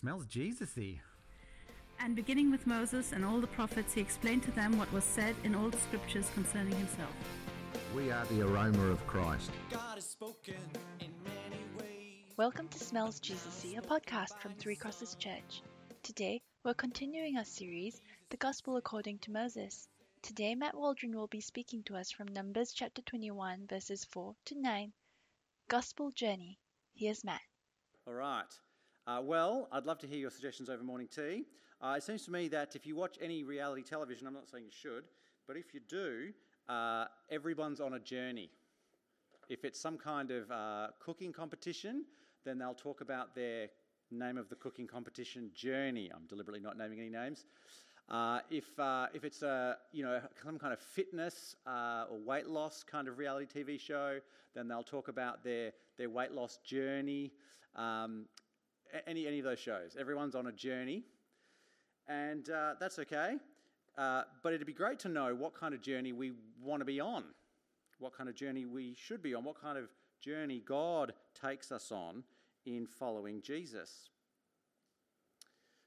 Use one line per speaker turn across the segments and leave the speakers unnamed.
Smells Jesus-y.
And beginning with Moses and all the prophets, he explained to them what was said in all the scriptures concerning himself.
We are the aroma of Christ.
God has spoken in many ways.
Welcome to Smells Jesus a podcast from Three Crosses Church. Today, we're continuing our series, The Gospel According to Moses. Today, Matt Waldron will be speaking to us from Numbers chapter 21, verses 4 to 9. Gospel Journey. Here's Matt.
All right. Uh, well, I'd love to hear your suggestions over morning tea. Uh, it seems to me that if you watch any reality television, I'm not saying you should, but if you do, uh, everyone's on a journey. If it's some kind of uh, cooking competition, then they'll talk about their name of the cooking competition journey. I'm deliberately not naming any names. Uh, if, uh, if it's a, you know, some kind of fitness uh, or weight loss kind of reality TV show, then they'll talk about their, their weight loss journey. Um, any, any of those shows. Everyone's on a journey, and uh, that's okay. Uh, but it'd be great to know what kind of journey we want to be on, what kind of journey we should be on, what kind of journey God takes us on in following Jesus.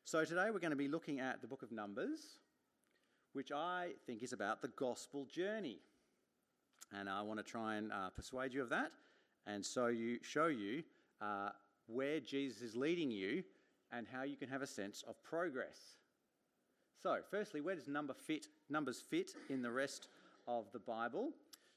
So today we're going to be looking at the book of Numbers, which I think is about the gospel journey. And I want to try and uh, persuade you of that and so you, show you uh, where Jesus is leading you and how you can have a sense of progress. So, firstly, where does number fit, numbers fit in the rest of the Bible?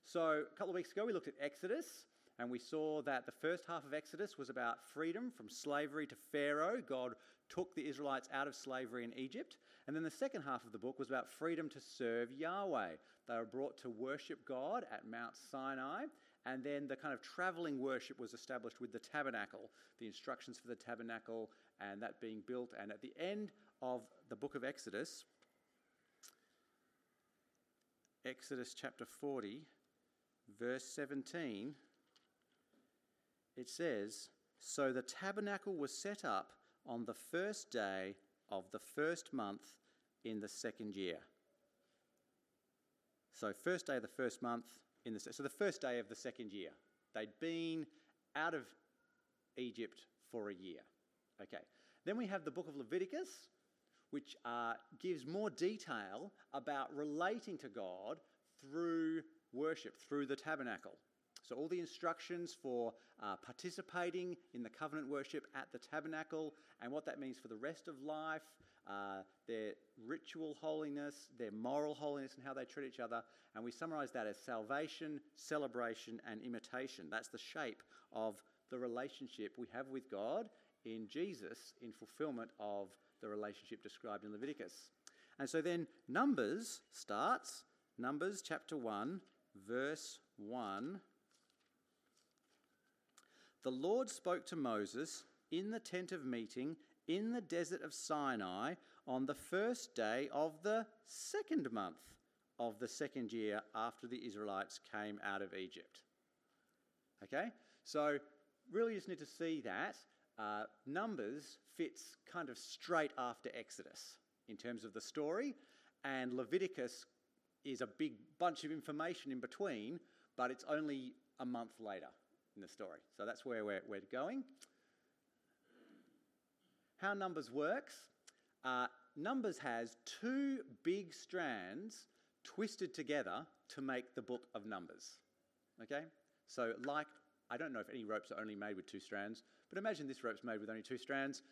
So, a couple of weeks ago, we looked at Exodus. And we saw that the first half of Exodus was about freedom from slavery to Pharaoh. God took the Israelites out of slavery in Egypt. And then the second half of the book was about freedom to serve Yahweh. They were brought to worship God at Mount Sinai. And then the kind of traveling worship was established with the tabernacle, the instructions for the tabernacle, and that being built. And at the end of the book of Exodus, Exodus chapter 40, verse 17 it says, So the tabernacle was set up on the first day of the first month in the second year. So, first day of the first month in the so the first day of the second year. They'd been out of Egypt for a year. Okay. Then we have the book of Leviticus, which uh, gives more detail about relating to God through worship, through the tabernacle. So, all the instructions for uh, participating in the covenant worship at the tabernacle and what that means for the rest of life, uh, their ritual holiness, their moral holiness, and how they treat each other. And we summarize that as salvation, celebration, and imitation. That's the shape of the relationship we have with God in Jesus in fulfillment of the relationship described in Leviticus. And so then Numbers starts, Numbers chapter 1, verse 1 the Lord spoke to Moses in the tent of meeting in the desert of Sinai on the first day of the second month of the second year after the Israelites came out of Egypt. Okay? So, really just need to see that. Uh, Numbers fits kind of straight after Exodus in terms of the story, and Leviticus is a big bunch of information in between, but it's only a month later in the story. So that's where we're, we're going. How Numbers works uh, Numbers has two big strands twisted together to make the book of Numbers. Okay? So, like, I don't know if any ropes are only made with two strands, but imagine this rope's made with only two strands,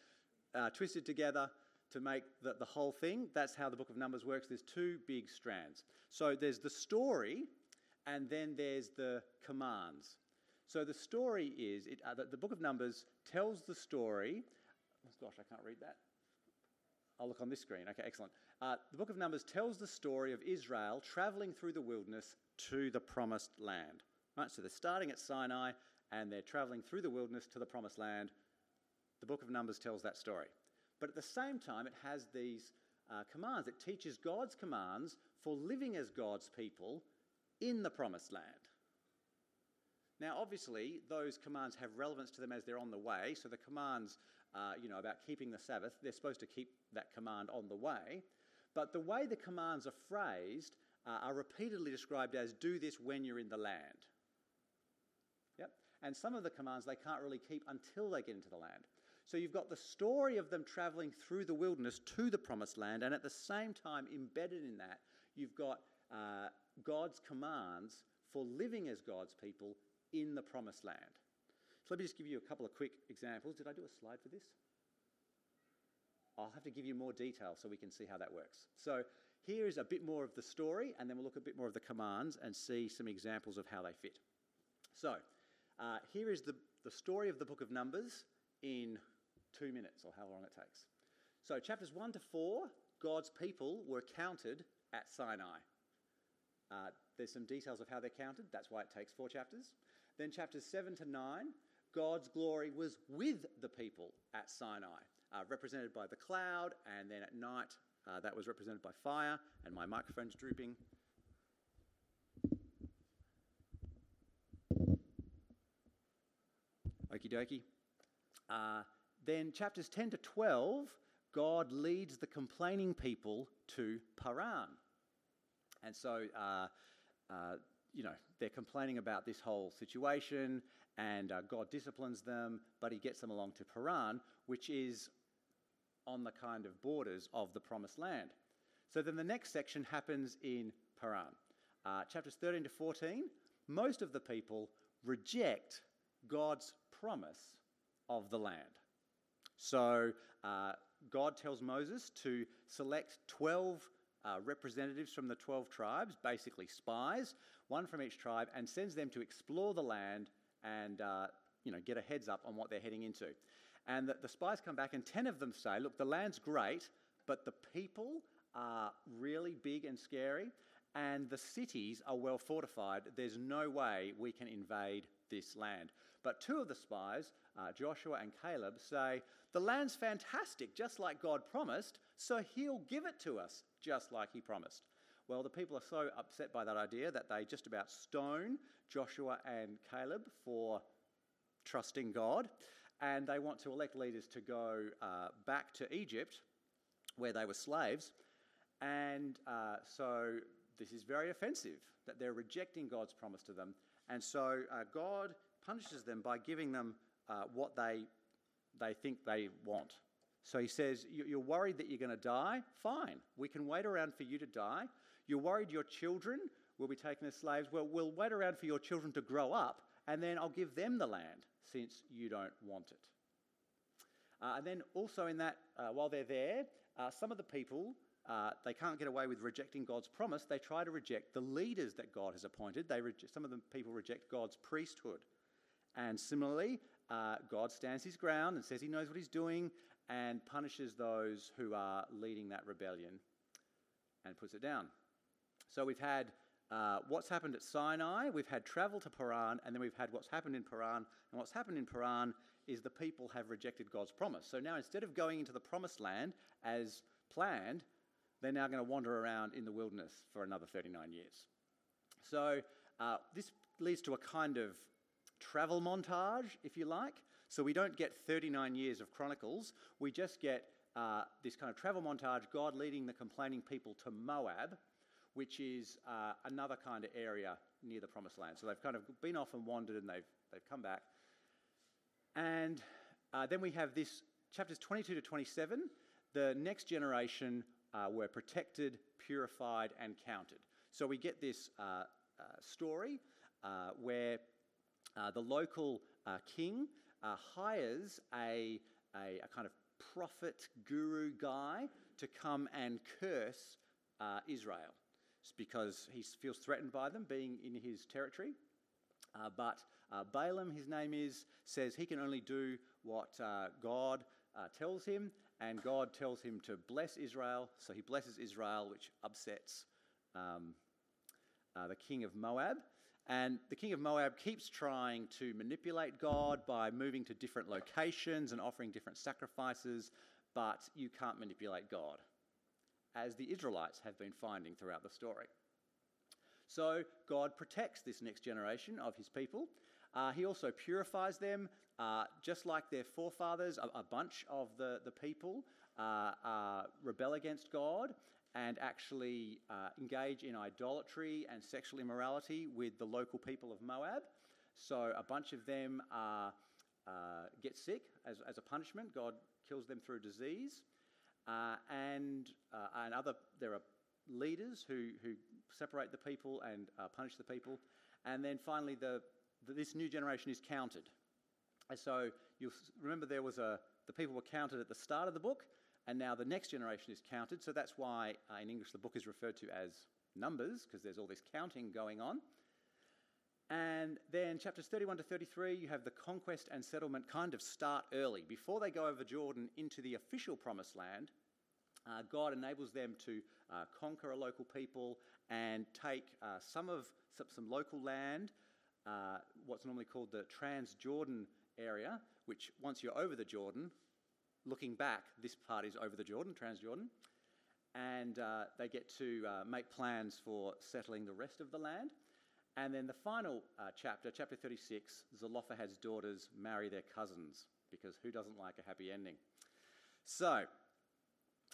uh, twisted together to make the, the whole thing. That's how the book of Numbers works. There's two big strands. So, there's the story, and then there's the commands. So the story is it, uh, the, the book of Numbers tells the story. Gosh, I can't read that. I'll look on this screen. Okay, excellent. Uh, the book of Numbers tells the story of Israel traveling through the wilderness to the promised land. Right, so they're starting at Sinai and they're traveling through the wilderness to the promised land. The book of Numbers tells that story. But at the same time, it has these uh, commands. It teaches God's commands for living as God's people in the promised land. Now, obviously, those commands have relevance to them as they're on the way. So the commands, uh, you know, about keeping the Sabbath, they're supposed to keep that command on the way. But the way the commands are phrased uh, are repeatedly described as "do this when you're in the land." Yep. And some of the commands they can't really keep until they get into the land. So you've got the story of them traveling through the wilderness to the promised land, and at the same time, embedded in that, you've got uh, God's commands for living as God's people in the promised land. So let me just give you a couple of quick examples. Did I do a slide for this? I'll have to give you more detail so we can see how that works. So here is a bit more of the story, and then we'll look a bit more of the commands and see some examples of how they fit. So uh, here is the, the story of the book of Numbers in two minutes, or how long it takes. So chapters 1 to 4, God's people were counted at Sinai. Uh, there's some details of how they're counted, that's why it takes four chapters. Then chapters 7 to 9, God's glory was with the people at Sinai, uh, represented by the cloud, and then at night uh, that was represented by fire, and my microphone's drooping. Okie dokie. Uh, then chapters 10 to 12, God leads the complaining people to Paran. And so, uh, uh, you know, they're complaining about this whole situation, and uh, God disciplines them, but he gets them along to Paran, which is on the kind of borders of the promised land. So then the next section happens in Paran. Uh, chapters 13 to 14, most of the people reject God's promise of the land. So uh, God tells Moses to select 12 uh, representatives from the 12 tribes, basically spies, one from each tribe, and sends them to explore the land and uh, you know, get a heads up on what they're heading into. And the, the spies come back, and 10 of them say, Look, the land's great, but the people are really big and scary, and the cities are well fortified. There's no way we can invade this land. But two of the spies, uh, Joshua and Caleb, say, The land's fantastic, just like God promised, so he'll give it to us, just like he promised. Well, the people are so upset by that idea that they just about stone Joshua and Caleb for trusting God, and they want to elect leaders to go uh, back to Egypt, where they were slaves. And uh, so this is very offensive that they're rejecting God's promise to them. And so uh, God punishes them by giving them uh, what they, they think they want. So he says, You're worried that you're going to die? Fine. We can wait around for you to die. You're worried your children will be taken as slaves? Well, we'll wait around for your children to grow up, and then I'll give them the land since you don't want it. Uh, and then also in that, uh, while they're there, uh, some of the people uh, they can't get away with rejecting God's promise. They try to reject the leaders that God has appointed. They some of the people reject God's priesthood. And similarly, uh, God stands his ground and says he knows what he's doing and punishes those who are leading that rebellion and puts it down. So we've had uh, what's happened at Sinai, we've had travel to Paran, and then we've had what's happened in Paran. And what's happened in Paran is the people have rejected God's promise. So now instead of going into the promised land as planned, they're now going to wander around in the wilderness for another 39 years. So uh, this leads to a kind of travel montage, if you like. So we don't get 39 years of Chronicles, we just get uh, this kind of travel montage, God leading the complaining people to Moab, which is uh, another kind of area near the Promised Land. So they've kind of been off and wandered and they've, they've come back. And uh, then we have this chapters 22 to 27. The next generation uh, were protected, purified, and counted. So we get this uh, uh, story where the local king hires a, a, a, kind of prophet guru guy to come and curse Israel. It's because he feels threatened by them being in his territory. Uh, but uh, Balaam, his name is, says he can only do what uh, God uh, tells him, and God tells him to bless Israel. So he blesses Israel, which upsets um, uh, the king of Moab. And the king of Moab keeps trying to manipulate God by moving to different locations and offering different sacrifices, but you can't manipulate God, as the Israelites have been finding throughout the story. So God protects this next generation of his people. Uh, he also purifies them, uh, just like their forefathers. A, a bunch of the, the people uh, rebel against God and actually uh, engage in idolatry and sexual immorality with the local people of Moab. So a bunch of them uh, get sick as, as a punishment. God kills them through disease. Uh, and, uh, and other, there are leaders who, who separate the people and uh, punish the people. And then finally, the, the, this new generation is counted. And so you'll remember there was a, the people were counted at the start of the book, and now the next generation is counted. So that's why uh, in English the book is referred to as Numbers, because there's all this counting going on. And then chapters 31 to 33, you have the conquest and settlement kind of start early. Before they go over Jordan into the official promised land, uh, God enables them to uh, conquer a local people and take uh, some of some, some local land, uh, what's normally called the Transjordan area, which once you're over the Jordan, looking back, this part is over the Jordan, Transjordan, and uh, they get to uh, make plans for settling the rest of the land. And then the final uh, chapter, chapter 36, Zelophehad's daughters marry their cousins, because who doesn't like a happy ending? So,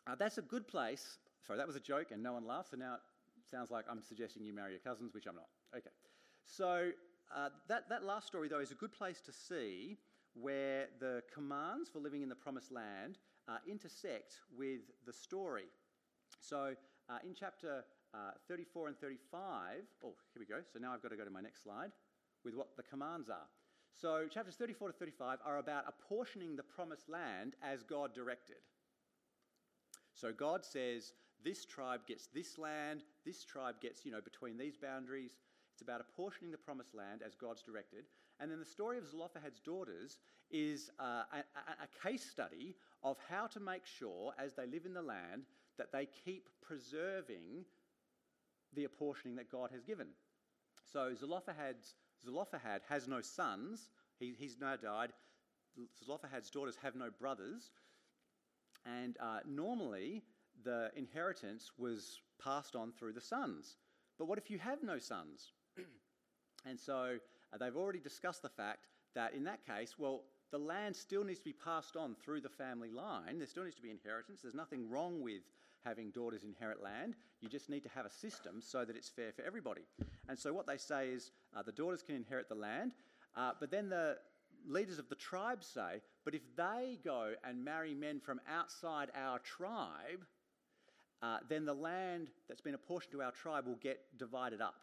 uh, that's a good place. Sorry, that was a joke and no one laughed, so now it sounds like I'm suggesting you marry your cousins, which I'm not. Okay. So, uh, that, that last story, though, is a good place to see where the commands for living in the promised land uh, intersect with the story. So, uh, in chapter uh, 34 and 35, oh, here we go. So now I've got to go to my next slide with what the commands are. So, chapters 34 to 35 are about apportioning the promised land as God directed. So, God says, this tribe gets this land, this tribe gets, you know, between these boundaries. It's about apportioning the promised land as God's directed. And then the story of Zelophehad's daughters is uh, a, a, case study of how to make sure, as they live in the land, that they keep preserving the apportioning that God has given. So Zelophehad's, Zelophehad has no sons. He, he's now died. Zelophehad's daughters have no brothers. And uh, normally, the inheritance was passed on through the sons. But what if you have no sons? and so uh, they've already discussed the fact that in that case, well, the land still needs to be passed on through the family line. There still needs to be inheritance. There's nothing wrong with having daughters inherit land. You just need to have a system so that it's fair for everybody. And so what they say is uh, the daughters can inherit the land, uh, but then the leaders of the tribe say, but if they go and marry men from outside our tribe, uh, then the land that's been apportioned to our tribe will get divided up.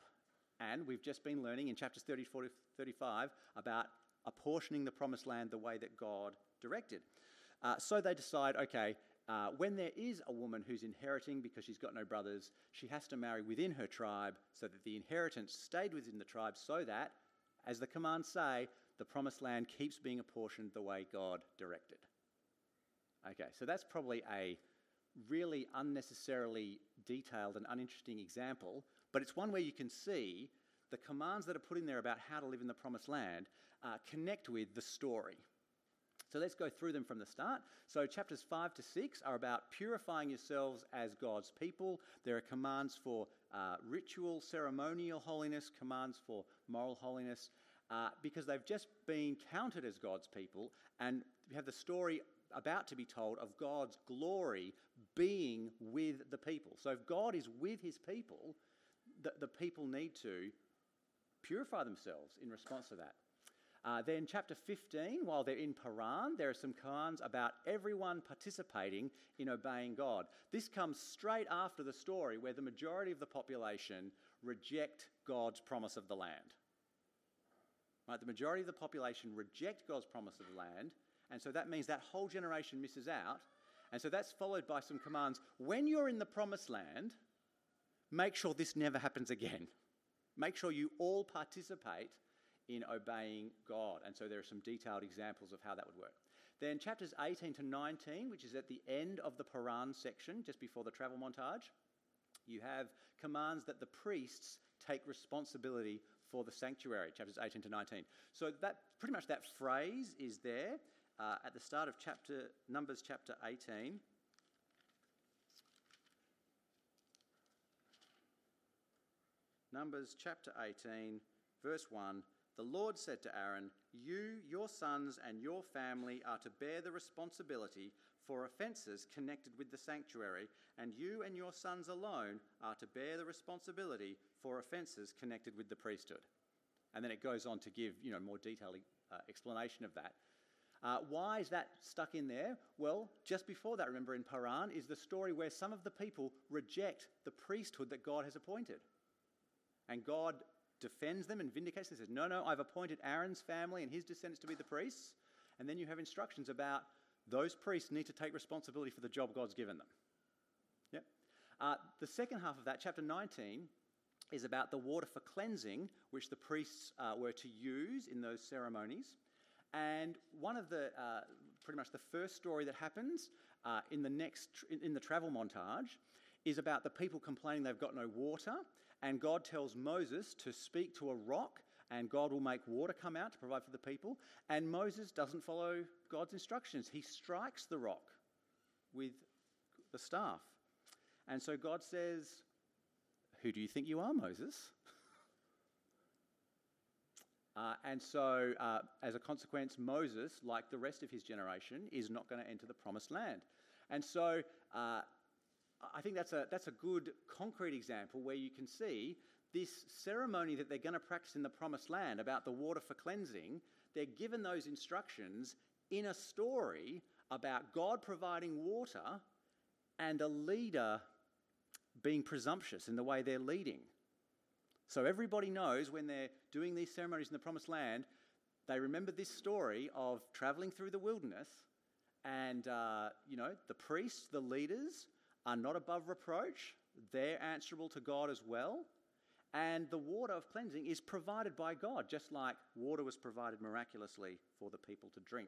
And we've just been learning in chapters 34 to 35 about apportioning the promised land the way that God directed. Uh, so they decide okay, uh, when there is a woman who's inheriting because she's got no brothers, she has to marry within her tribe so that the inheritance stayed within the tribe so that, as the commands say, the promised land keeps being apportioned the way God directed. Okay, so that's probably a really unnecessarily detailed and uninteresting example, but it's one where you can see the commands that are put in there about how to live in the promised land uh, connect with the story. So let's go through them from the start. So, chapters 5 to 6 are about purifying yourselves as God's people. There are commands for uh, ritual, ceremonial holiness, commands for moral holiness, uh, because they've just been counted as God's people. And we have the story about to be told of God's glory being with the people. So, if God is with his people, the, the people need to purify themselves in response to that. Uh, then, chapter 15, while they're in Paran, there are some commands about everyone participating in obeying God. This comes straight after the story where the majority of the population reject God's promise of the land. Right, the majority of the population reject God's promise of the land, and so that means that whole generation misses out. And so that's followed by some commands. When you're in the promised land, make sure this never happens again. Make sure you all participate in obeying God. And so there are some detailed examples of how that would work. Then chapters 18 to 19, which is at the end of the Paran section, just before the travel montage, you have commands that the priests take responsibility for the sanctuary, chapters 18 to 19. So that pretty much that phrase is there uh, at the start of chapter Numbers chapter 18. Numbers chapter 18, verse 1 The Lord said to Aaron, You, your sons, and your family are to bear the responsibility for offences connected with the sanctuary, and you and your sons alone are to bear the responsibility for offences connected with the priesthood. And then it goes on to give you know, more detailed uh, explanation of that. Uh, why is that stuck in there? Well, just before that, remember in Paran, is the story where some of the people reject the priesthood that God has appointed. And God defends them and vindicates them. He says, No, no, I've appointed Aaron's family and his descendants to be the priests. And then you have instructions about those priests need to take responsibility for the job God's given them. Yep. Uh, the second half of that, chapter 19, is about the water for cleansing, which the priests uh, were to use in those ceremonies. And one of the, uh, pretty much the first story that happens uh, in the next, in the travel montage, is about the people complaining they've got no water. And God tells Moses to speak to a rock, and God will make water come out to provide for the people. And Moses doesn't follow God's instructions. He strikes the rock with the staff. And so God says, Who do you think you are, Moses? Uh, and so, uh, as a consequence, Moses, like the rest of his generation, is not going to enter the promised land. And so, uh, I think that's a, that's a good concrete example where you can see this ceremony that they're going to practice in the promised land about the water for cleansing. They're given those instructions in a story about God providing water and a leader being presumptuous in the way they're leading. So everybody knows when they're doing these ceremonies in the promised land, they remember this story of traveling through the wilderness and, uh, you know, the priests, the leaders are not above reproach. They're answerable to God as well. And the water of cleansing is provided by God, just like water was provided miraculously for the people to drink.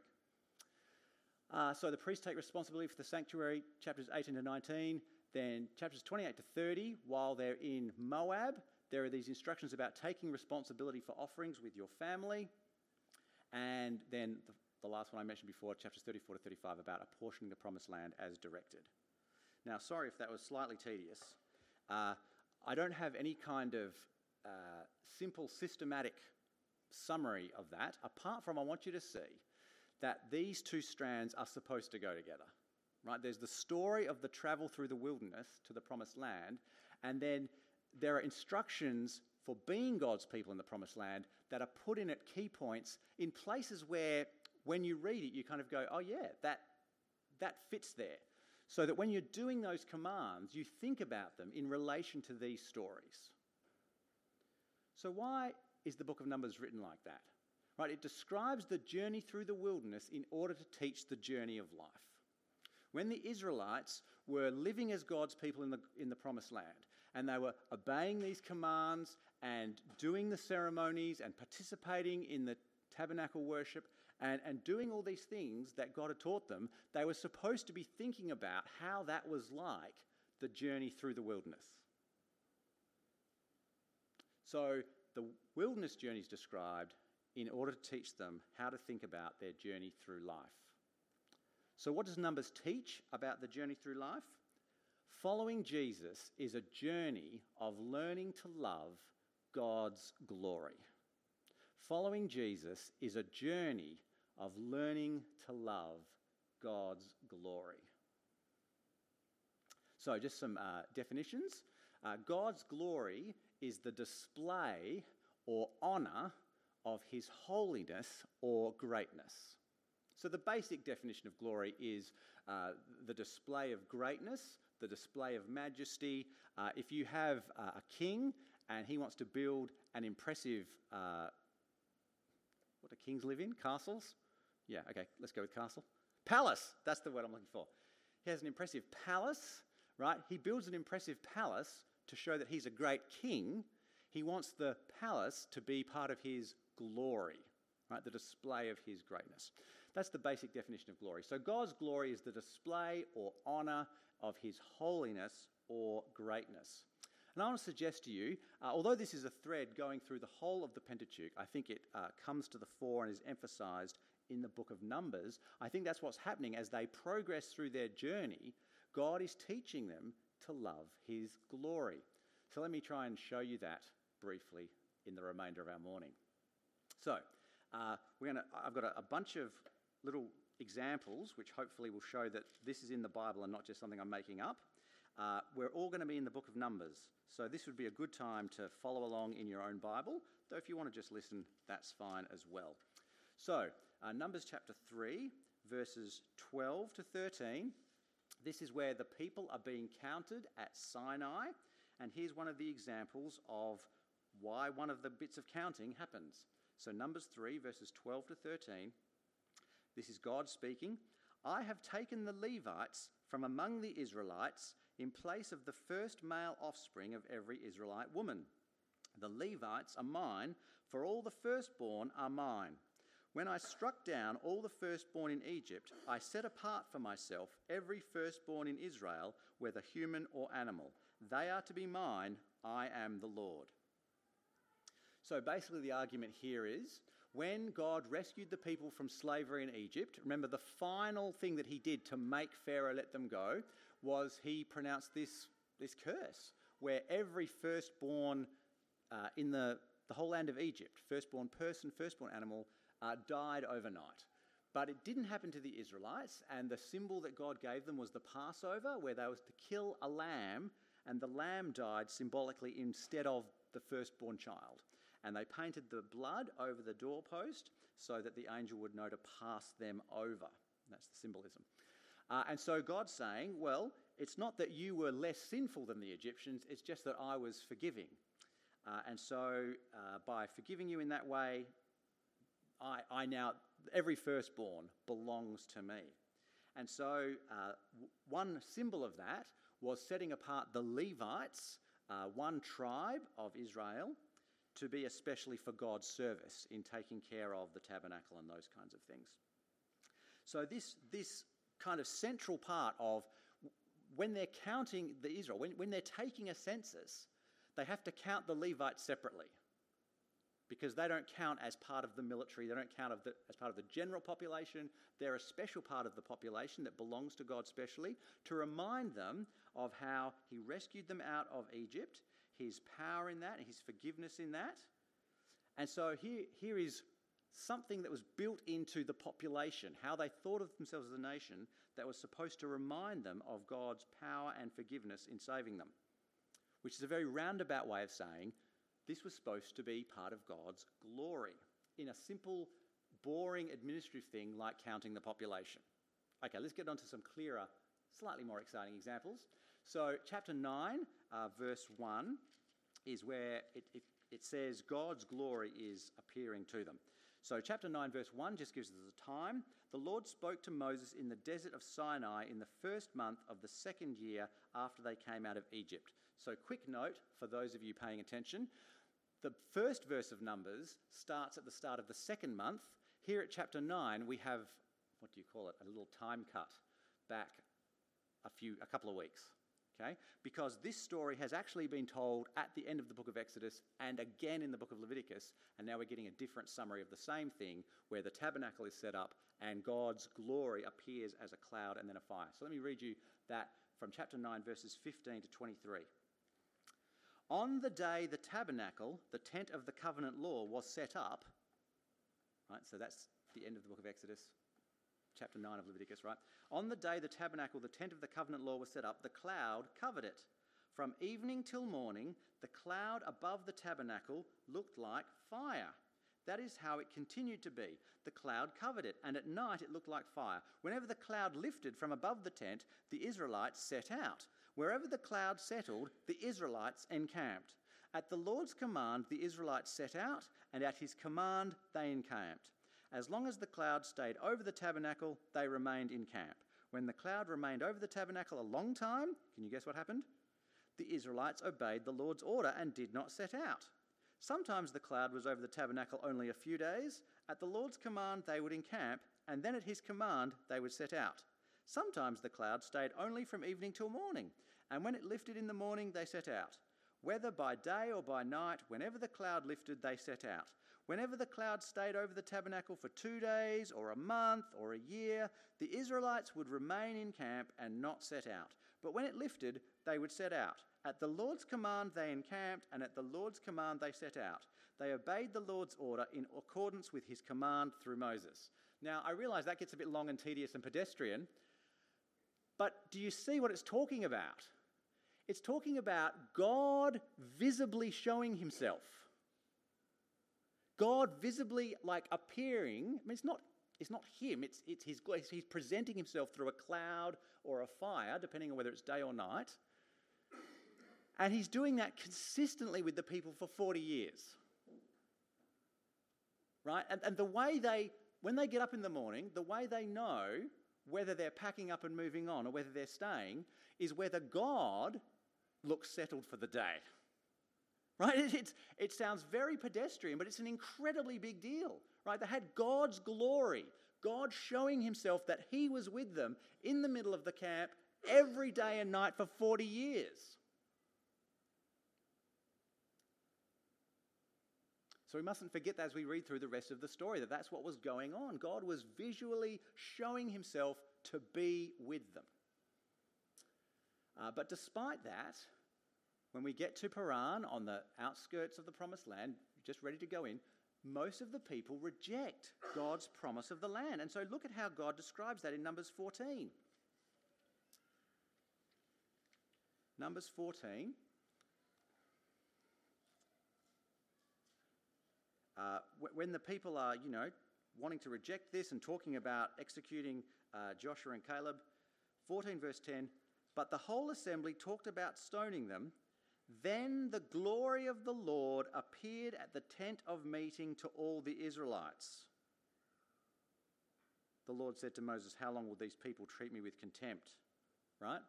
Uh, so the priests take responsibility for the sanctuary, chapters 18 to 19. Then chapters 28 to 30, while they're in Moab, there are these instructions about taking responsibility for offerings with your family. And then the, the last one I mentioned before, chapters 34 to 35, about apportioning the promised land as directed. Now, sorry if that was slightly tedious. Uh, I don't have any kind of uh, simple, systematic summary of that, apart from I want you to see that these two strands are supposed to go together. Right? There's the story of the travel through the wilderness to the promised land, and then there are instructions for being God's people in the promised land that are put in at key points in places where when you read it you kind of go, "Oh yeah, that that fits there." So that when you're doing those commands, you think about them in relation to these stories. So why is the book of Numbers written like that? Right, it describes the journey through the wilderness in order to teach the journey of life. When the Israelites were living as God's people in the, in the promised land, and they were obeying these commands and doing the ceremonies and participating in the tabernacle worship and, and doing all these things that God had taught them, they were supposed to be thinking about how that was like the journey through the wilderness. So the wilderness journey is described in order to teach them how to think about their journey through life. So, what does Numbers teach about the journey through life? Following Jesus is a journey of learning to love God's glory. Following Jesus is a journey of learning to love God's glory. So, just some uh, definitions. Uh, God's glory is the display or honour of his holiness or greatness. So, the basic definition of glory is uh, the display of greatness, the display of majesty. Uh, if you have uh, a king and he wants to build an impressive, uh, what do kings live in? Castles? Yeah, okay, let's go with castle. Palace, that's the word I'm looking for. He has an impressive palace, right? He builds an impressive palace to show that he's a great king. He wants the palace to be part of his glory, right? The display of his greatness. That's the basic definition of glory. So God's glory is the display or honor of his holiness or greatness. And I want to suggest to you, uh, although this is a thread going through the whole of the Pentateuch, I think it uh, comes to the fore and is emphasized in the book of Numbers, I think that's what's happening as they progress through their journey. God is teaching them to love His glory. So let me try and show you that briefly in the remainder of our morning. So uh, we're gonna, I've got a, a bunch of little examples which hopefully will show that this is in the Bible and not just something I'm making up. Uh, we're all going to be in the book of Numbers, so this would be a good time to follow along in your own Bible, though if you want to just listen, that's fine as well. So, uh, Numbers chapter 3, verses 12 to 13. This is where the people are being counted at Sinai. And here's one of the examples of why one of the bits of counting happens. So, Numbers 3, verses 12 to 13. This is God speaking. I have taken the Levites from among the Israelites in place of the first male offspring of every Israelite woman. The Levites are mine, for all the firstborn are mine. When I struck down all the firstborn in Egypt, I set apart for myself every firstborn in Israel, whether human or animal. They are to be mine. I am the Lord. So basically, the argument here is when God rescued the people from slavery in Egypt, remember the final thing that he did to make Pharaoh let them go was he pronounced this, this curse where every firstborn uh, in the, the whole land of Egypt, firstborn person, firstborn animal, uh, died overnight. But it didn't happen to the Israelites, and the symbol that God gave them was the Passover, where they was to kill a lamb, and the lamb died symbolically instead of the firstborn child. And they painted the blood over the doorpost so that the angel would know to pass them over. That's the symbolism. Uh, and so God's saying, well, it's not that you were less sinful than the Egyptians, it's just that I was forgiving. Uh, and so uh, by forgiving you in that way, I, I, now, every firstborn belongs to me. And so uh, one symbol of that was setting apart the Levites, uh, one tribe of Israel, to be especially for God's service in taking care of the tabernacle and those kinds of things. So, this, this kind of central part of when they're counting the Israel, when, when they're taking a census, they have to count the Levites separately because they don't count as part of the military, they don't count the, as part of the general population. They're a special part of the population that belongs to God specially to remind them of how He rescued them out of Egypt, His power in that, His forgiveness in that. And so here, here is something that was built into the population, how they thought of themselves as a nation that was supposed to remind them of God's power and forgiveness in saving them, which is a very roundabout way of saying this was supposed to be part of God's glory in a simple, boring administrative thing like counting the population. Okay, let's get on to some clearer, slightly more exciting examples. So, chapter 9, uh, verse 1 is where it, it, it says God's glory is appearing to them. So, chapter 9, verse 1 just gives us a time. The Lord spoke to Moses in the desert of Sinai in the first month of the second year after they came out of Egypt. So, quick note for those of you paying attention the first verse of Numbers starts at the start of the second month. Here at chapter 9, we have, what do you call it, a little time cut back a few, a couple of weeks. Okay? Because this story has actually been told at the end of the book of Exodus and again in the book of Leviticus, and now we're getting a different summary of the same thing where the tabernacle is set up and God's glory appears as a cloud and then a fire. So let me read you that from chapter 9, verses 15 to 23. On the day the tabernacle, the tent of the covenant law, was set up, right, so that's the end of the book of Exodus, chapter 9 of Leviticus, right? On the day the tabernacle, the tent of the covenant law, was set up, the cloud covered it. From evening till morning, the cloud above the tabernacle looked like fire. That is how it continued to be. The cloud covered it, and at night it looked like fire. Whenever the cloud lifted from above the tent, the Israelites set out. Wherever the cloud settled, the Israelites encamped. At the Lord's command, the Israelites set out, and at his command, they encamped. As long as the cloud stayed over the tabernacle, they remained in camp. When the cloud remained over the tabernacle a long time, can you guess what happened? The Israelites obeyed the Lord's order and did not set out. Sometimes the cloud was over the tabernacle only a few days. At the Lord's command, they would encamp, and then at his command, they would set out. Sometimes the cloud stayed only from evening till morning, and when it lifted in the morning, they set out. Whether by day or by night, whenever the cloud lifted, they set out. Whenever the cloud stayed over the tabernacle for two days, or a month, or a year, the Israelites would remain in camp and not set out. But when it lifted, they would set out. At the Lord's command, they encamped, and at the Lord's command, they set out. They obeyed the Lord's order in accordance with his command through Moses. Now, I realize that gets a bit long and tedious and pedestrian, but do you see what it's talking about? It's talking about God visibly showing himself. God visibly like appearing. I mean, it's not It's not him, it's, it's his. He's presenting himself through a cloud or a fire, depending on whether it's day or night. And he's doing that consistently with the people for 40 years. Right? And, and the way they, when they get up in the morning, the way they know whether they're packing up and moving on or whether they're staying is whether God looks settled for the day. Right? It, it's, it sounds very pedestrian, but it's an incredibly big deal. Right? They had God's glory, God showing himself that he was with them in the middle of the camp every day and night for 40 years. So we mustn't forget that as we read through the rest of the story that that's what was going on. God was visually showing himself to be with them. Uh, but despite that, when we get to Paran on the outskirts of the promised land, just ready to go in, most of the people reject God's promise of the land. And so look at how God describes that in Numbers 14. Numbers 14. Uh, when the people are, you know, wanting to reject this and talking about executing uh, Joshua and Caleb, 14 verse 10, but the whole assembly talked about stoning them. Then the glory of the Lord appeared at the tent of meeting to all the Israelites. The Lord said to Moses, How long will these people treat me with contempt? Right?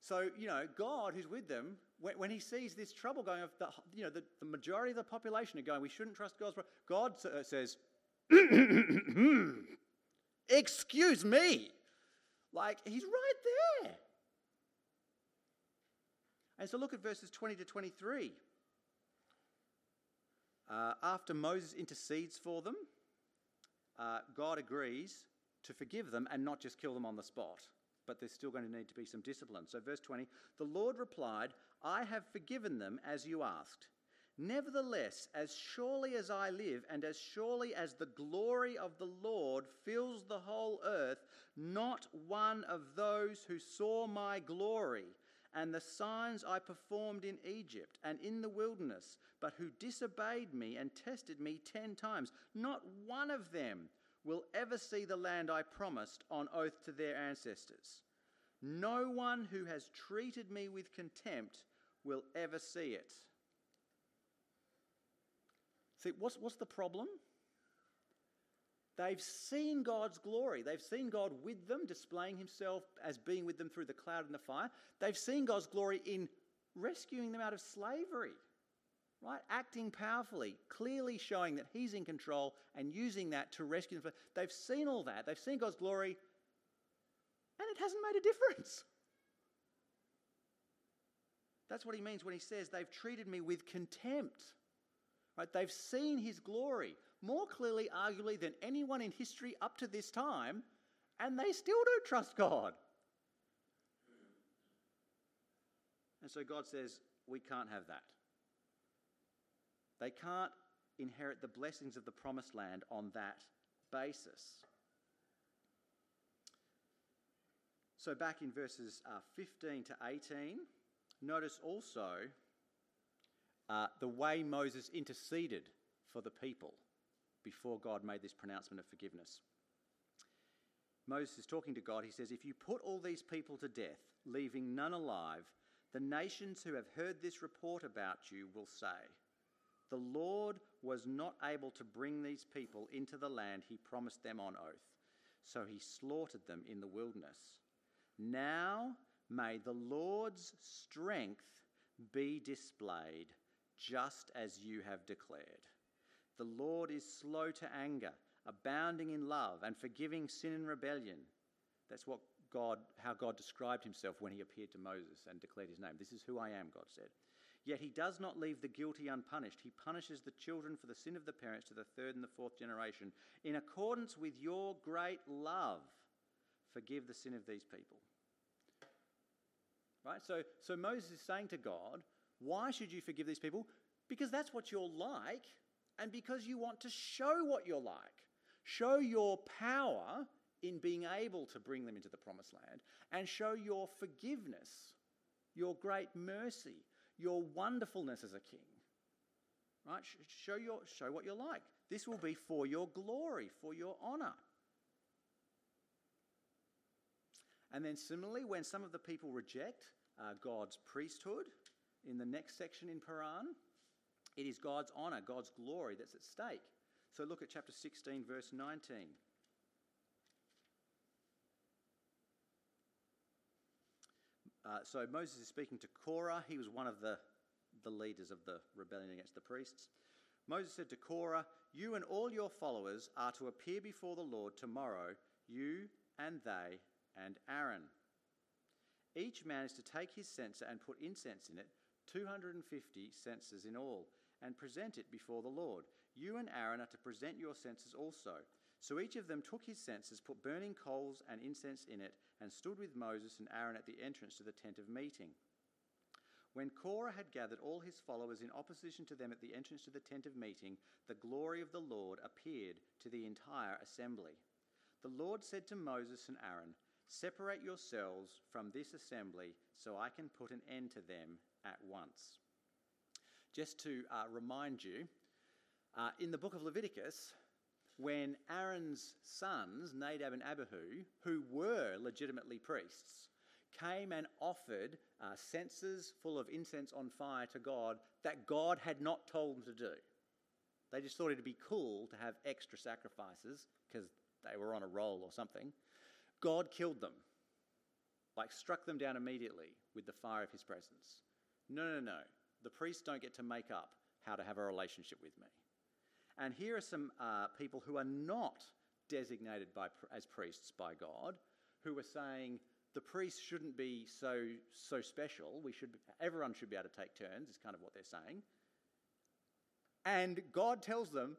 So, you know, God who's with them, when, he sees this trouble going, the, you know, the, the majority of the population are going, we shouldn't trust God's word. God uh, says, excuse me. Like, he's right there. And so look at verses 20 to 23. Uh, after Moses intercedes for them, uh, God agrees to forgive them and not just kill them on the spot but there's still going to need to be some discipline. So, verse 20 the Lord replied, I have forgiven them as you asked. Nevertheless, as surely as I live, and as surely as the glory of the Lord fills the whole earth, not one of those who saw my glory and the signs I performed in Egypt and in the wilderness, but who disobeyed me and tested me ten times, not one of them will ever see the land I promised on oath to their ancestors. No one who has treated me with contempt will ever see it. See, what's, what's the problem? They've seen God's glory. They've seen God with them, displaying himself as being with them through the cloud and the fire. They've seen God's glory in rescuing them out of slavery right? Acting powerfully, clearly showing that He's in control and using that to rescue them. They've seen all that, they've seen God's glory, and it hasn't made a difference. That's what he means when he says they've treated me with contempt. Right? They've seen his glory more clearly, arguably, than anyone in history up to this time, and they still don't trust God. And so God says, We can't have that. They can't inherit the blessings of the promised land on that basis. So, back in verses uh, 15 to 18, notice also uh, the way Moses interceded for the people before God made this pronouncement of forgiveness. Moses is talking to God. He says, If you put all these people to death, leaving none alive, the nations who have heard this report about you will say, the Lord was not able to bring these people into the land he promised them on oath, so he slaughtered them in the wilderness. Now may the Lord's strength be displayed just as you have declared. The Lord is slow to anger, abounding in love, and forgiving sin and rebellion. That's what God, how God described himself when he appeared to Moses and declared his name. This is who I am, God said. Yet he does not leave the guilty unpunished. He punishes the children for the sin of the parents to the third and the fourth generation. In accordance with your great love, forgive the sin of these people. Right? So, so Moses is saying to God, Why should you forgive these people? Because that's what you're like, and because you want to show what you're like. Show your power in being able to bring them into the promised land, and show your forgiveness, your great mercy, your wonderfulness as a king. Right? Show, your, show what you're like. This will be for your glory, for your honour. And then, similarly, when some of the people reject uh, God's priesthood in the next section in Paran, it is God's honour, God's glory that's at stake. So look at chapter 16, verse 19. Uh, so Moses is speaking to Korah. He was one of the, the leaders of the rebellion against the priests. Moses said to Korah, You and all your followers are to appear before the Lord tomorrow, you and they and Aaron. Each man is to take his censer and put incense in it, 250 censers in all, and present it before the Lord. You and Aaron are to present your censers also. So each of them took his censers, put burning coals and incense in it, and stood with Moses and Aaron at the entrance to the tent of meeting. When Korah had gathered all his followers in opposition to them at the entrance to the tent of meeting, the glory of the Lord appeared to the entire assembly. The Lord said to Moses and Aaron, Separate yourselves from this assembly so I can put an end to them at once. Just to uh, remind you, uh, in the book of Leviticus, when Aaron's sons, Nadab and Abihu, who were legitimately priests, came and offered uh, censers full of incense on fire to God that God had not told them to do. They just thought it'd be cool to have extra sacrifices because they were on a roll or something. God killed them, like struck them down immediately with the fire of his presence. No, no, no. The priests don't get to make up how to have a relationship with me. And here are some uh, people who are not designated by, as priests by God, who are saying the priests shouldn't be so so special. We should everyone should be able to take turns. Is kind of what they're saying. And God tells them,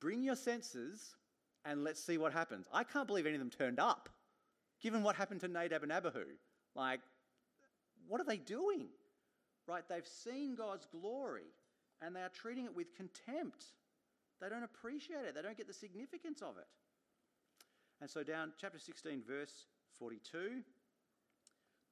bring your censers and let's see what happens. I can't believe any of them turned up, given what happened to Nadab and Abihu. Like, what are they doing? Right? They've seen God's glory and they are treating it with contempt. They don't appreciate it, they don't get the significance of it. And so, down chapter 16, verse 42.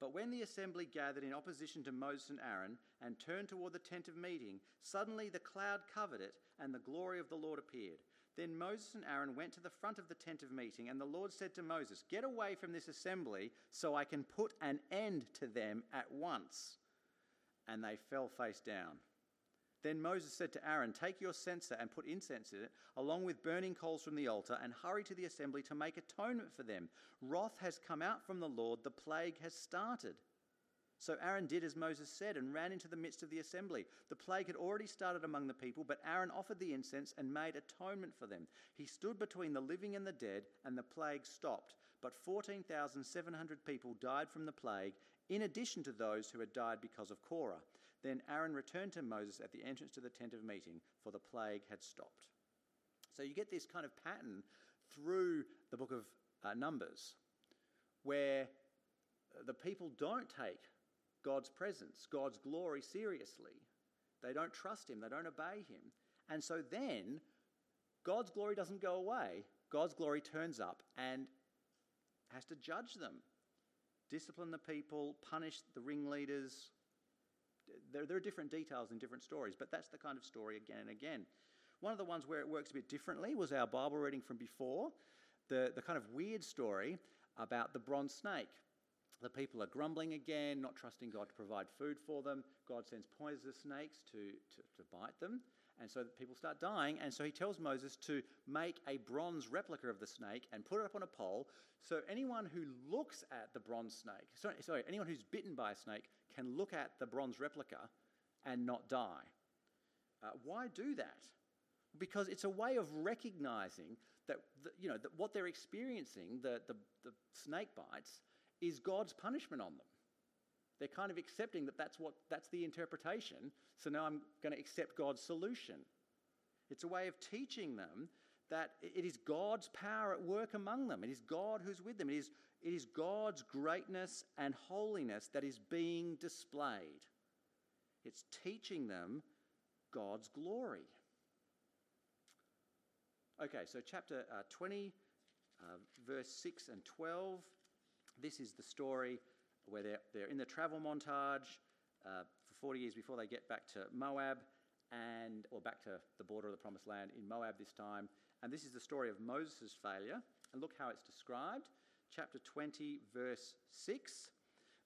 But when the assembly gathered in opposition to Moses and Aaron and turned toward the tent of meeting, suddenly the cloud covered it, and the glory of the Lord appeared. Then Moses and Aaron went to the front of the tent of meeting, and the Lord said to Moses, Get away from this assembly, so I can put an end to them at once. And they fell face down. Then Moses said to Aaron, Take your censer and put incense in it, along with burning coals from the altar, and hurry to the assembly to make atonement for them. Wrath has come out from the Lord, the plague has started. So Aaron did as Moses said and ran into the midst of the assembly. The plague had already started among the people, but Aaron offered the incense and made atonement for them. He stood between the living and the dead, and the plague stopped. But 14,700 people died from the plague, in addition to those who had died because of Korah. Then Aaron returned to Moses at the entrance to the tent of meeting, for the plague had stopped. So you get this kind of pattern through the book of uh, Numbers, where the people don't take God's presence, God's glory seriously. They don't trust Him, they don't obey Him. And so then, God's glory doesn't go away. God's glory turns up and has to judge them, discipline the people, punish the ringleaders. There, there are different details in different stories, but that's the kind of story again and again. One of the ones where it works a bit differently was our Bible reading from before, the, the kind of weird story about the bronze snake. The people are grumbling again, not trusting God to provide food for them. God sends poisonous snakes to, to, to bite them. And so people start dying. And so he tells Moses to make a bronze replica of the snake and put it up on a pole. So anyone who looks at the bronze snake, sorry, sorry anyone who's bitten by a snake can look at the bronze replica and not die. Uh, why do that? Because it's a way of recognizing that, the, you know, that what they're experiencing, the, the, the snake bites, is God's punishment on them. They're kind of accepting that that's, what, that's the interpretation, so now I'm going to accept God's solution. It's a way of teaching them that it is God's power at work among them. It is God who's with them. It is, it is God's greatness and holiness that is being displayed. It's teaching them God's glory. Okay, so chapter uh, 20, uh, verse 6 and 12 this is the story where they're, they're in the travel montage uh, for 40 years before they get back to Moab, and or back to the border of the promised land in Moab this time. And this is the story of Moses' failure. And look how it's described. Chapter 20, verse 6.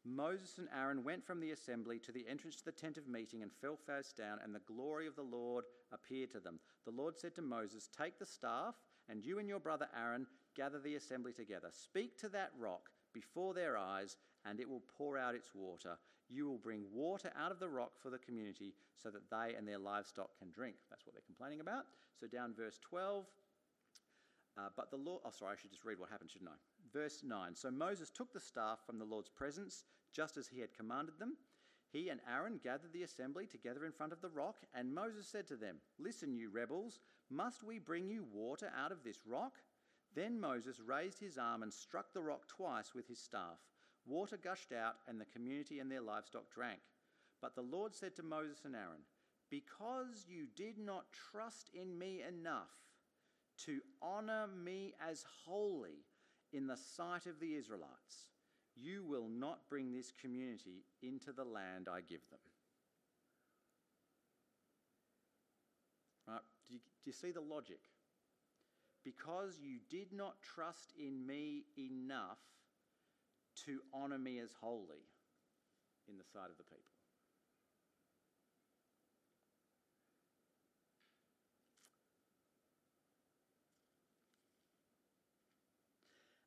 Moses and Aaron went from the assembly to the entrance to the tent of meeting and fell face down, and the glory of the Lord appeared to them. The Lord said to Moses, Take the staff, and you and your brother Aaron gather the assembly together. Speak to that rock before their eyes, and it will pour out its water. You will bring water out of the rock for the community so that they and their livestock can drink. That's what they're complaining about. So, down verse 12. Uh, but the Lord, oh, sorry, I should just read what happened, shouldn't I? Verse 9 So Moses took the staff from the Lord's presence, just as he had commanded them. He and Aaron gathered the assembly together in front of the rock, and Moses said to them, Listen, you rebels, must we bring you water out of this rock? Then Moses raised his arm and struck the rock twice with his staff. Water gushed out, and the community and their livestock drank. But the Lord said to Moses and Aaron, Because you did not trust in me enough to honour me as holy in the sight of the Israelites, you will not bring this community into the land I give them. Right? Do you, do you see the logic? Because you did not trust in me enough to honour me as holy in the sight of the people.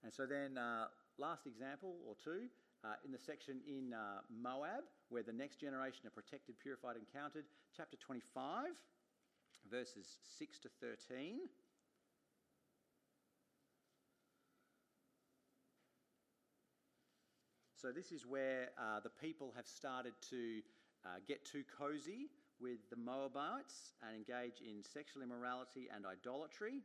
And so then, uh, last example or two, uh, in the section in uh, Moab, where the next generation are protected, purified, and counted, chapter 25, verses 6 to 13. So, this is where uh, the people have started to uh, get too cozy with the Moabites and engage in sexual immorality and idolatry.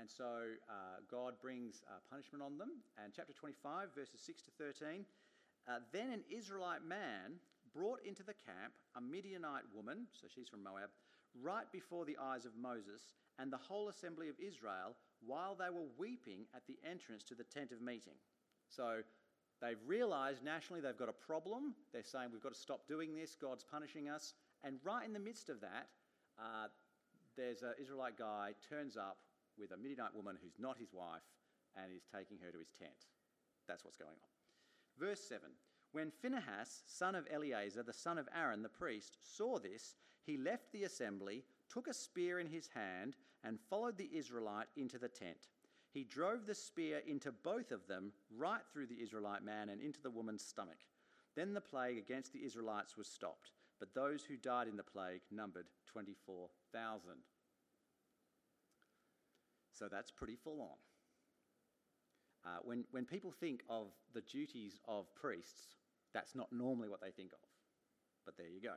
And so uh, God brings uh, punishment on them. And chapter 25, verses 6 to 13. Uh, then an Israelite man brought into the camp a Midianite woman, so she's from Moab, right before the eyes of Moses and the whole assembly of Israel while they were weeping at the entrance to the tent of meeting. So they've realized nationally they've got a problem. They're saying we've got to stop doing this, God's punishing us. And right in the midst of that, uh, there's an Israelite guy turns up with a Midianite woman who's not his wife and is taking her to his tent. That's what's going on. Verse 7 When Phinehas, son of Eleazar, the son of Aaron the priest, saw this, he left the assembly, took a spear in his hand, and followed the Israelite into the tent. He drove the spear into both of them, right through the Israelite man and into the woman's stomach. Then the plague against the Israelites was stopped, but those who died in the plague numbered 24,000. So that's pretty full on. Uh, when, when people think of the duties of priests, that's not normally what they think of. But there you go.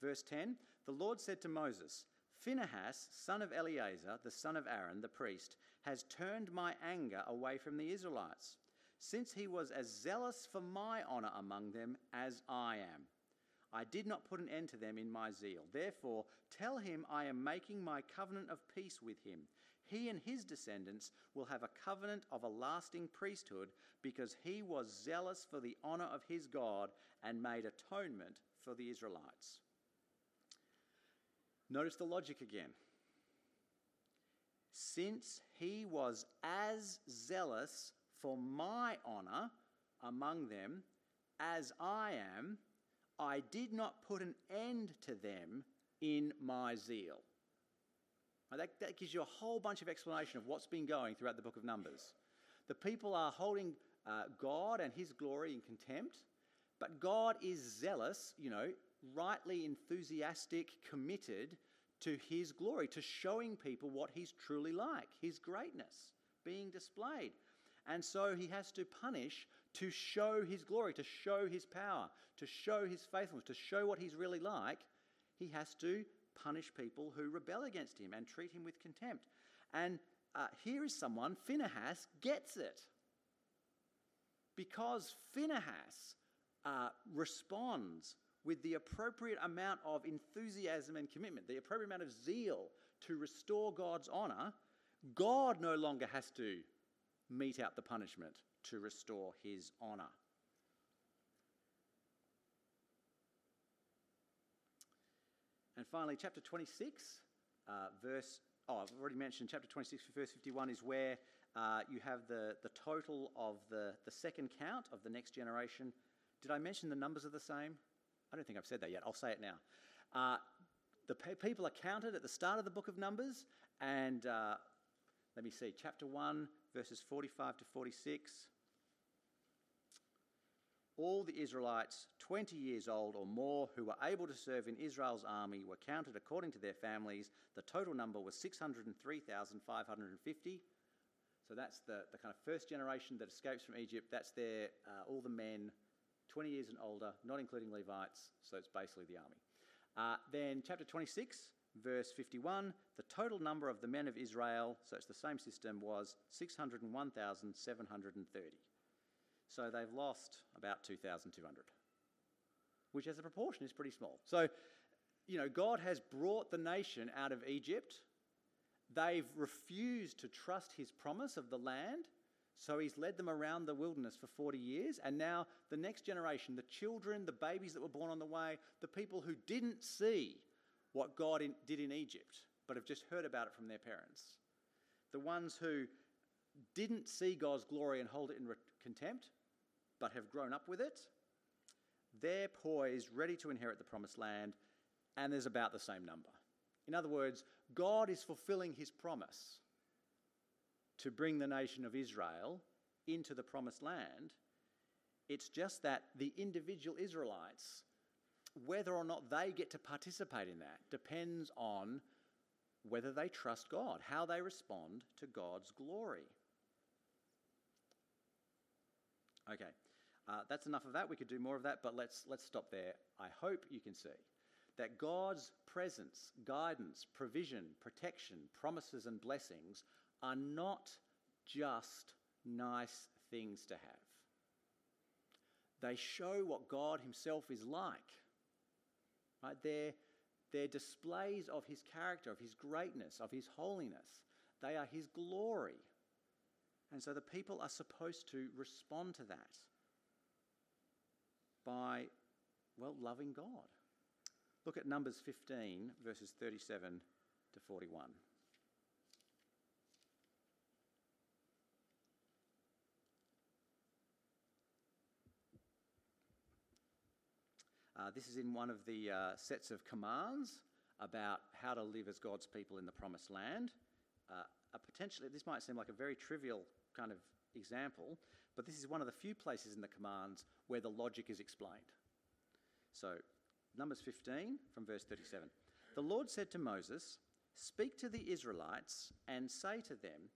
Verse 10 The Lord said to Moses, Phinehas, son of Eleazar, the son of Aaron, the priest, has turned my anger away from the Israelites, since he was as zealous for my honour among them as I am. I did not put an end to them in my zeal. Therefore, tell him I am making my covenant of peace with him. He and his descendants will have a covenant of a lasting priesthood because he was zealous for the honour of his God and made atonement for the Israelites. Notice the logic again. Since he was as zealous for my honour among them as I am, I did not put an end to them in my zeal. Now that, that gives you a whole bunch of explanation of what's been going throughout the book of Numbers. The people are holding uh, God and his glory in contempt, but God is zealous, you know, rightly enthusiastic, committed to his glory, to showing people what he's truly like, his greatness being displayed. And so he has to punish to show his glory, to show his power, to show his faithfulness, to show what he's really like. He has to punish people who rebel against him and treat him with contempt. And uh, here is someone, Phinehas, gets it. Because Phinehas uh, responds with the appropriate amount of enthusiasm and commitment, the appropriate amount of zeal to restore God's honour, God no longer has to mete out the punishment to restore his honour. And finally, chapter 26, uh, verse, oh, I've already mentioned chapter 26, verse 51 is where uh, you have the, the total of the, the second count of the next generation. Did I mention the numbers are the same? I don't think I've said that yet. I'll say it now. Uh, the pe- people are counted at the start of the book of Numbers, and uh, let me see, chapter 1, verses 45 to 46. All the Israelites 20 years old or more who were able to serve in Israel's army were counted according to their families. The total number was 603,550. So that's the, the kind of first generation that escapes from Egypt. That's their, uh, all the men 20 years and older, not including Levites. So it's basically the army. Uh, then, chapter 26, verse 51, the total number of the men of Israel, so it's the same system, was 601,730. So they've lost about 2,200, which as a proportion is pretty small. So, you know, God has brought the nation out of Egypt. They've refused to trust his promise of the land. So he's led them around the wilderness for 40 years. And now the next generation, the children, the babies that were born on the way, the people who didn't see what God in, did in Egypt, but have just heard about it from their parents, the ones who didn't see God's glory and hold it in re- contempt, but have grown up with it, they're poised, ready to inherit the promised land, and there's about the same number. In other words, God is fulfilling his promise to bring the nation of Israel into the promised land. It's just that the individual Israelites, whether or not they get to participate in that, depends on whether they trust God, how they respond to God's glory. Okay, uh, that's enough of that. We could do more of that, but let's, let's stop there. I hope you can see that God's presence, guidance, provision, protection, promises, and blessings are not just nice things to have. They show what God Himself is like. Right? They're, they're displays of His character, of His greatness, of His holiness. They are His glory. And so the people are supposed to respond to that by, well, loving God. Look at Numbers 15, verses 37 to 41. Uh, this is in one of the uh, sets of commands about how to live as God's people in the promised land. Uh, potentially, this might seem like a very trivial kind of example, but this is one of the few places in the commands where the logic is explained. So, Numbers 15 from verse 37. The Lord said to Moses, Speak to the Israelites and say to them,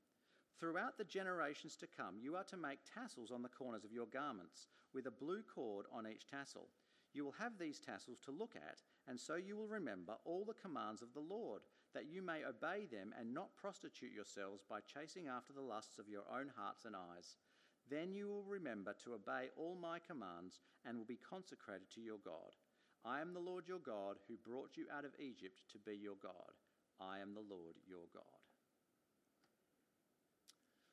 Throughout the generations to come, you are to make tassels on the corners of your garments, with a blue cord on each tassel. You will have these tassels to look at, and so you will remember all the commands of the Lord, that you may obey them and not prostitute yourselves by chasing after the lusts of your own hearts and eyes. Then you will remember to obey all my commands and will be consecrated to your God. I am the Lord your God who brought you out of Egypt to be your God. I am the Lord your God.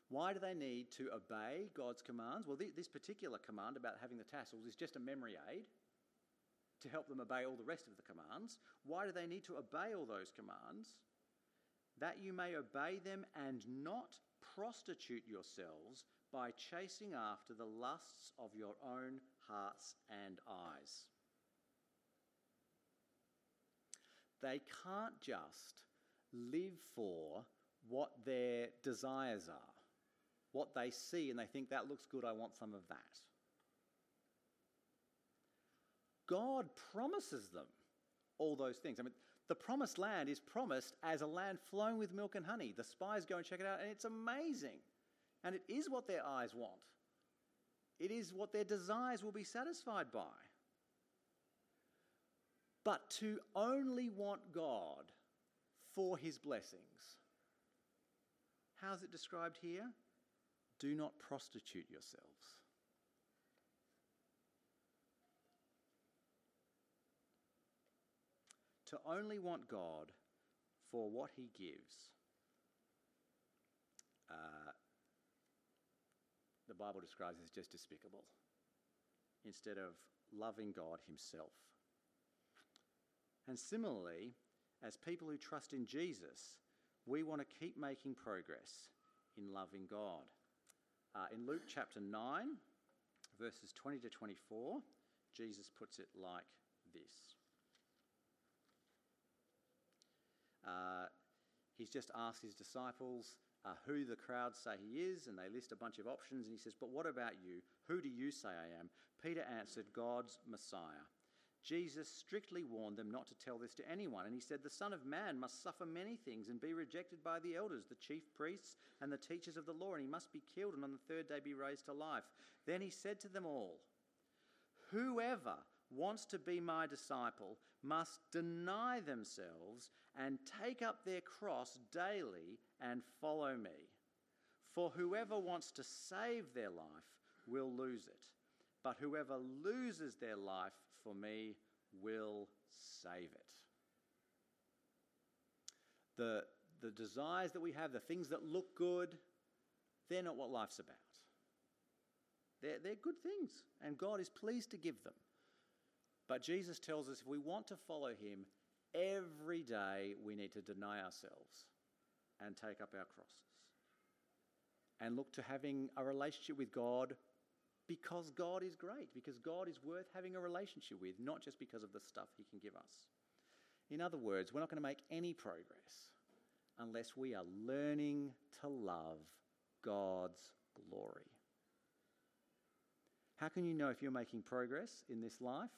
Why do they need to obey God's commands? Well, this particular command about having the tassels is just a memory aid to help them obey all the rest of the commands. Why do they need to obey all those commands? That you may obey them and not prostitute yourselves by chasing after the lusts of your own hearts and eyes. They can't just live for what their desires are, what they see and they think that looks good, I want some of that. God promises them all those things. I mean, the promised land is promised as a land flowing with milk and honey. The spies go and check it out, and it's amazing. And it is what their eyes want, it is what their desires will be satisfied by. But to only want God for his blessings. How's it described here? Do not prostitute yourselves. To only want God for what he gives, uh, the Bible describes as just despicable, instead of loving God himself. And similarly, as people who trust in Jesus, we want to keep making progress in loving God. Uh, in Luke chapter 9, verses 20 to 24, Jesus puts it like this. Uh, he's just asked his disciples uh, who the crowd say he is, and they list a bunch of options. And he says, But what about you? Who do you say I am? Peter answered, God's Messiah. Jesus strictly warned them not to tell this to anyone, and he said, The Son of Man must suffer many things and be rejected by the elders, the chief priests, and the teachers of the law, and he must be killed and on the third day be raised to life. Then he said to them all, Whoever wants to be my disciple must deny themselves and take up their cross daily and follow me. For whoever wants to save their life will lose it, but whoever loses their life for me will save it. The, the desires that we have, the things that look good, they're not what life's about. They're, they're good things, and God is pleased to give them. But Jesus tells us if we want to follow him, every day we need to deny ourselves and take up our crosses and look to having a relationship with God because God is great, because God is worth having a relationship with, not just because of the stuff he can give us. In other words, we're not going to make any progress unless we are learning to love God's glory. How can you know if you're making progress in this life?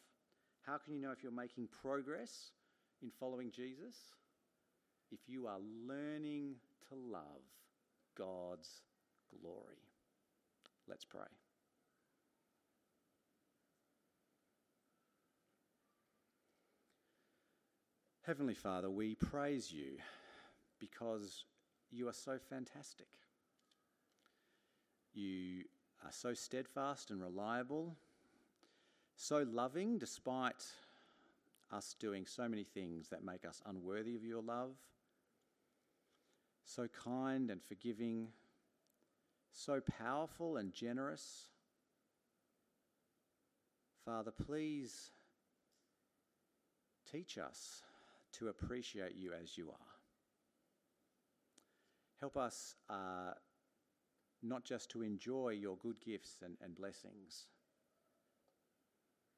How can you know if you're making progress in following Jesus? If you are learning to love God's glory. Let's pray. Heavenly Father, we praise you because you are so fantastic. You are so steadfast and reliable so loving despite us doing so many things that make us unworthy of your love, so kind and forgiving, so powerful and generous. Father, please teach us to appreciate you as you are. Help us uh, not just to enjoy your good gifts and, and blessings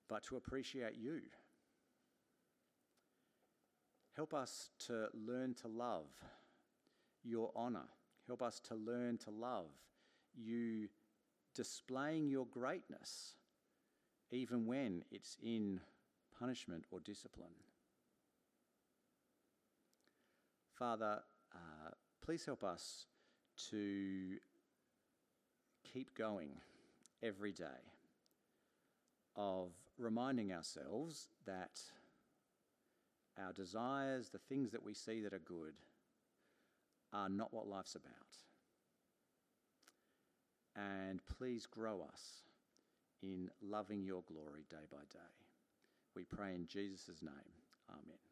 but to appreciate you. Help us to learn to love your honour. Help us to learn to love you displaying your greatness, even when it's in punishment or discipline. Father, uh, please help us to keep going every day of reminding ourselves that our desires, the things that we see that are good, are not what life's about. And please grow us in loving your glory day by day. We pray in Jesus' name. Amen.